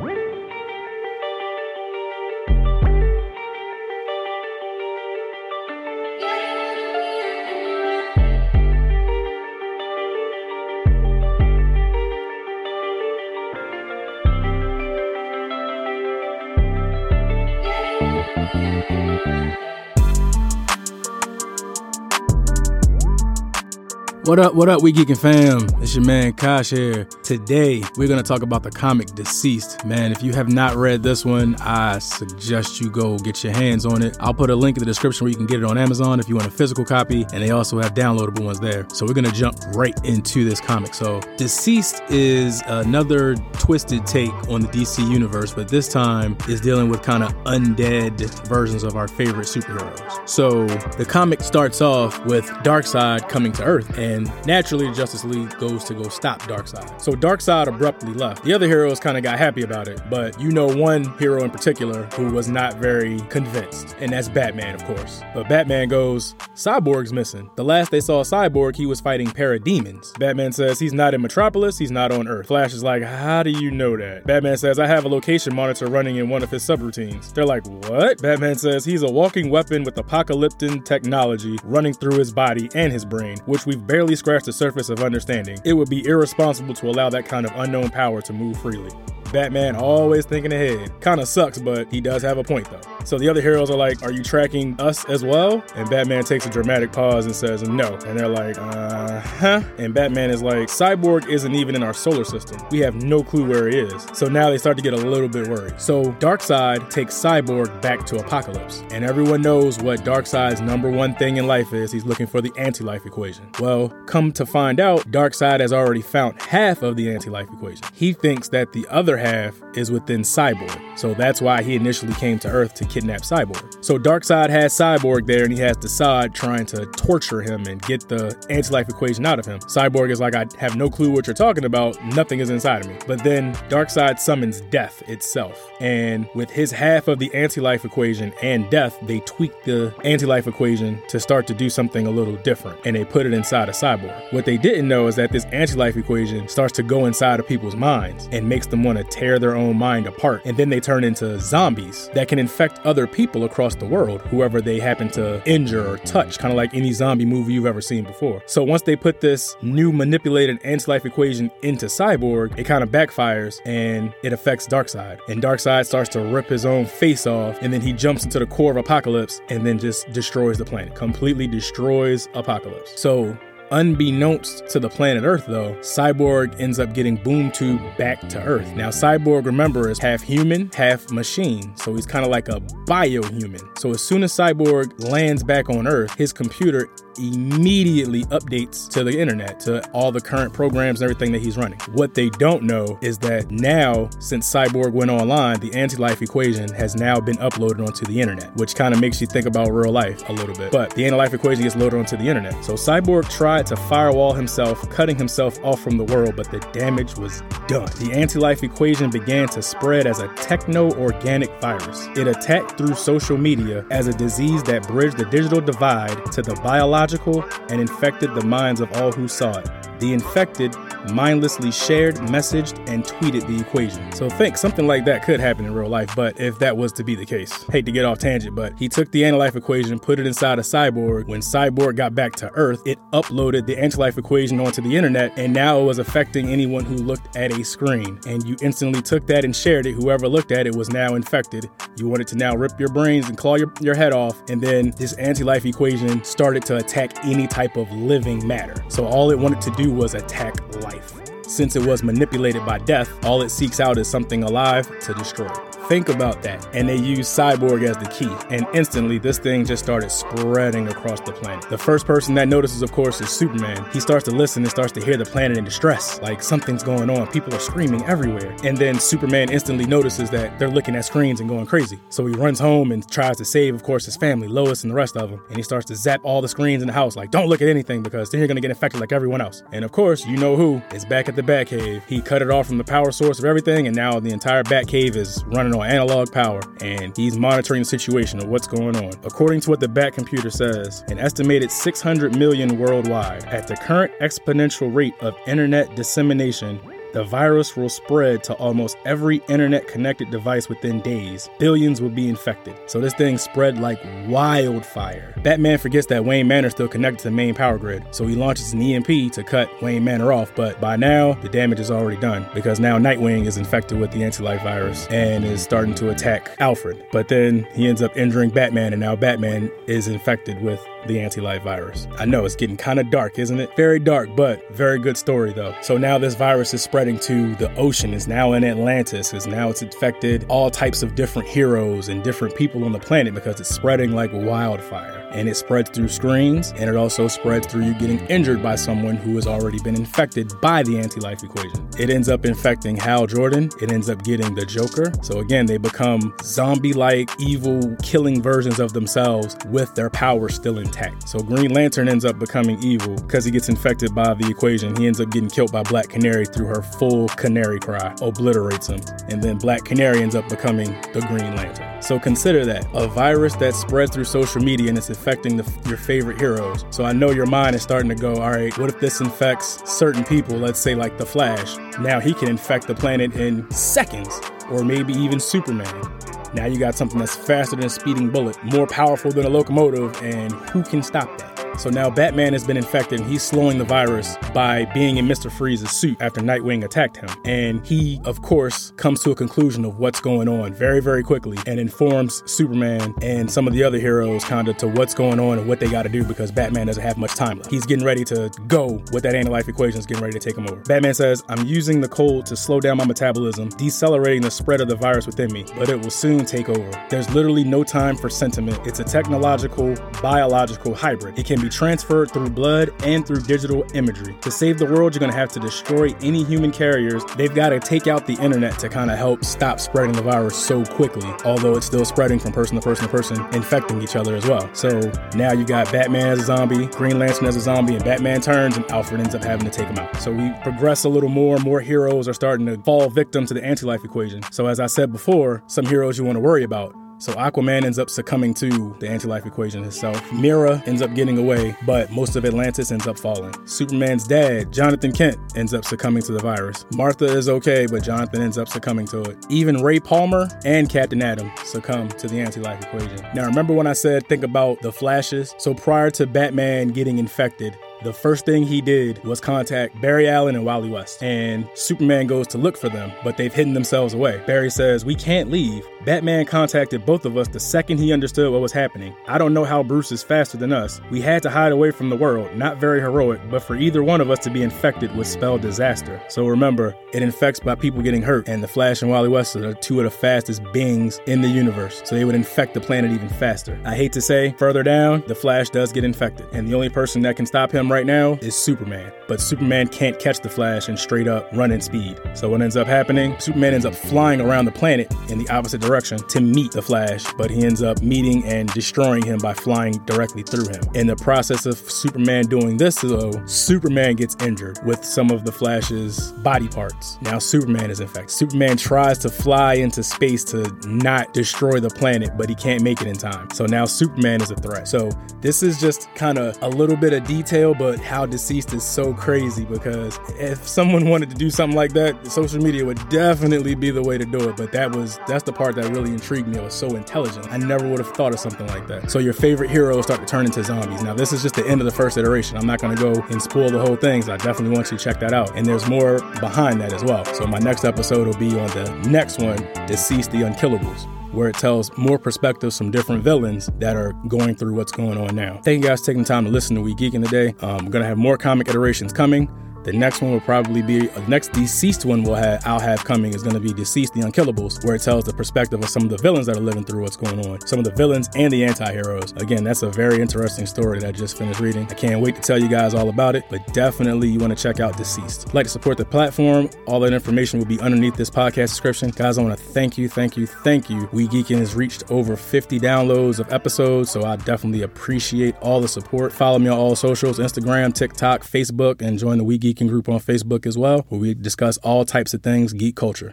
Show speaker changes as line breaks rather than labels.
Woo! What up, what up, We Geekin' fam? It's your man Kosh here. Today, we're gonna talk about the comic DCeased. Man, if you have not read this one, I suggest you go get your hands on it. I'll put a link in the description where you can get it on Amazon if you want a physical copy, and they also have downloadable ones there. So we're gonna jump right into this comic. So, DCeased is another twisted take on the DC universe, but this time is dealing with kind of undead versions of our favorite superheroes. So, the comic starts off with Darkseid coming to Earth and and naturally the Justice League goes to go stop Darkseid. So Darkseid abruptly left. The other heroes kind of got happy about it, but you know one hero in particular who was not very convinced, and that's Batman, of course. But Batman goes, Cyborg's missing. The last they saw Cyborg, he was fighting parademons. Batman says he's not in Metropolis, he's not on Earth. Flash is like, how do you know that? Batman says, I have a location monitor running in one of his subroutines. They're like, what? Batman says he's a walking weapon with apocalyptic technology running through his body and his brain, which we've barely barely scratch the surface of understanding. It would be irresponsible to allow that kind of unknown power to move freely. Batman always thinking ahead. Kinda sucks, but he does have a point though. So the other heroes are like, Are you tracking us as well? And Batman takes a dramatic pause and says, No. And they're like, Uh huh. And Batman is like, Cyborg isn't even in our solar system. We have no clue where he is. So now they start to get a little bit worried. So Darkseid takes Cyborg back to Apokolips. And everyone knows what Darkseid's number one thing in life is. He's looking for the anti life equation. Well, come to find out, Darkseid has already found half of the anti life equation. He thinks that the other half is within Cyborg. So that's why he initially came to Earth to kidnap Cyborg. So Darkseid has Cyborg there and he has Desaad trying to torture him and get the anti-life equation out of him. Cyborg is like, I have no clue what you're talking about. Nothing is inside of me. But then Darkseid summons death itself. And with his half of the anti-life equation and death, they tweak the anti-life equation to start to do something a little different. And they put it inside of Cyborg. What they didn't know is that this anti-life equation starts to go inside of people's minds and makes them want to tear their own mind apart. And then they turn into zombies that can infect other people across the world, whoever they happen to injure or touch, kind of like any zombie movie you've ever seen before. So once they put this new manipulated anti-life equation into Cyborg, it kind of backfires and it affects Darkseid. And Darkseid starts to rip his own face off, and then he jumps into the core of Apokolips and then just destroys the planet. Completely destroys Apokolips. So Unbeknownst to the planet Earth, though, Cyborg ends up getting boom tube back to Earth. Now, Cyborg, remember, is half human, half machine, so he's kind of like a biohuman. So as soon as Cyborg lands back on Earth, his computer immediately updates to the internet, to all the current programs and everything that he's running. What they don't know is that now, since Cyborg went online, the anti life equation has now been uploaded onto the internet, which kind of makes you think about real life a little bit. But the anti life equation gets loaded onto the internet. So Cyborg tried to firewall himself, cutting himself off from the world, but the damage was done. The anti life equation began to spread as a techno organic virus. It attacked through social media as a disease that bridged the digital divide to the biological and infected the minds of all who saw it. The infected mindlessly shared, messaged, and tweeted the equation. So think something like that could happen in real life, but if that was to be the case. Hate to get off tangent, but he took the anti-life equation, put it inside a cyborg. When cyborg got back to Earth, it uploaded the anti-life equation onto the internet, and now it was affecting anyone who looked at a screen. And you instantly took that and shared it. Whoever looked at it was now infected. You wanted to now rip your brains and claw your, your head off, and then this anti-life equation started to attack any type of living matter. So all it wanted to do was attack life. Since it was manipulated by death, all it seeks out is something alive to destroy. Think about that. And they use Cyborg as the key. And instantly, this thing just started spreading across the planet. The first person that notices, of course, is Superman. He starts to listen and starts to hear the planet in distress. Like something's going on. People are screaming everywhere. And then Superman instantly notices that they're looking at screens and going crazy. So he runs home and tries to save, of course, his family, Lois and the rest of them. And he starts to zap all the screens in the house. Like, don't look at anything because then you're going to get infected like everyone else. And of course, you know who is back at the Batcave. He cut it off from the power source of everything. And now the entire Batcave is running on analog power, and he's monitoring the situation of what's going on. According to what the Bat computer says, an estimated 600 million worldwide. At the current exponential rate of internet dissemination, the virus will spread to almost every internet connected device within days. Billions will be infected. So this thing spread like wildfire. Batman forgets that Wayne Manor still connected to the main power grid, so he launches an EMP to cut Wayne Manor off. But by now, the damage is already done because now Nightwing is infected with the anti life virus and is starting to attack Alfred. But then he ends up injuring Batman, and now Batman is infected with the anti life virus. I know it's getting kind of dark, isn't it? Very dark, but very good story though. So now this virus is spreading to the ocean, it's now in Atlantis, is now it's infected all types of different heroes and different people on the planet because it's spreading like wildfire. And it spreads through screens, and it also spreads through you getting injured by someone who has already been infected by the anti life equation. It ends up infecting Hal Jordan, it ends up getting the Joker. So again, they become zombie like, evil, killing versions of themselves with their power still intact. So Green Lantern ends up becoming evil because he gets infected by the equation. He ends up getting killed by Black Canary through her full canary cry, obliterates him. And then Black Canary ends up becoming the Green Lantern. So consider that a virus that spreads through social media and it's affecting the, your favorite heroes. So I know your mind is starting to go, all right, what if this infects certain people? Let's say like the Flash. Now he can infect the planet in seconds, or maybe even Superman. Now you got something that's faster than a speeding bullet, more powerful than a locomotive, and who can stop that? So now Batman has been infected and he's slowing the virus by being in Mr. Freeze's suit after Nightwing attacked him. And he, of course, comes to a conclusion of what's going on very, very quickly and informs Superman and some of the other heroes kind of to what's going on and what they got to do because Batman doesn't have much time left. He's getting ready to go with that anti-life equation is getting ready to take him over. Batman says, I'm using the cold to slow down my metabolism, decelerating the spread of the virus within me, but it will soon take over. There's literally no time for sentiment. It's a technological, biological hybrid. It can be transferred through blood and through digital imagery. To save the world, you're going to have to destroy any human carriers. They've got to take out the internet to kind of help stop spreading the virus so quickly, although it's still spreading from person to person to person, infecting each other as well. So now you got Batman as a zombie, Green Lantern as a zombie, and Batman turns, and Alfred ends up having to take him out. So we progress a little more, more heroes are starting to fall victim to the anti life equation. So, as I said before, some heroes you want to worry about so Aquaman ends up succumbing to the anti-life equation himself. Mera ends up getting away, but most of Atlantis ends up falling. Superman's dad, Jonathan Kent, ends up succumbing to the virus. Martha is okay, but Jonathan ends up succumbing to it. Even Ray Palmer and Captain Atom succumb to the anti-life equation. Now remember when I said think about the flashes? So prior to Batman getting infected, the first thing he did was contact Barry Allen and Wally West. And Superman goes to look for them, but they've hidden themselves away. Barry says, We can't leave. Batman contacted both of us the second he understood what was happening. I don't know how Bruce is faster than us. We had to hide away from the world. Not very heroic, but for either one of us to be infected would spell disaster. So remember, it infects by people getting hurt, and the Flash and Wally West are two of the fastest beings in the universe. So they would infect the planet even faster. I hate to say, further down, the Flash does get infected, and the only person that can stop him right now is Superman. But Superman can't catch the Flash and straight up run in speed. So what ends up happening? Superman ends up flying around the planet in the opposite direction to meet the Flash, but he ends up meeting and destroying him by flying directly through him. In the process of Superman doing this, though, Superman gets injured with some of the Flash's body parts. Now Superman is infected. Superman tries to fly into space to not destroy the planet, but he can't make it in time. So now Superman is a threat. So this is just kind of a little bit of detail, but how DCeased is so crazy because if someone wanted to do something like that, social media would definitely be the way to do it. But that was that's the part that really intrigued me. It was so intelligent. I never would have thought of something like that. So your favorite heroes start to turn into zombies. Now this is just the end of the first iteration. I'm not gonna go and spoil the whole thing. So I definitely want you to check that out. And there's more behind that as well. So my next episode will be on the next one, DCeased the Unkillables where it tells more perspectives from different villains that are going through what's going on now. Thank you guys for taking the time to listen to We Geekin' today. Um, I'm going to have more comic iterations coming. The next one will probably be the next DCeased one we'll have I'll have coming is going to be DCeased the Unkillables, where it tells the perspective of some of the villains that are living through what's going on, some of the villains and the anti-heroes. Again, that's a very interesting story that I just finished reading. I can't wait to tell you guys all about it, but definitely you want to check out DCeased. Like to support the platform. All that information will be underneath this podcast description. Guys, I want to thank you, thank you, thank you. We Geekin' has reached over 50 downloads of episodes, so I definitely appreciate all the support. Follow me on all socials, Instagram, TikTok, Facebook, and join the We Geekin' group on Facebook as well, where we discuss all types of things geek culture.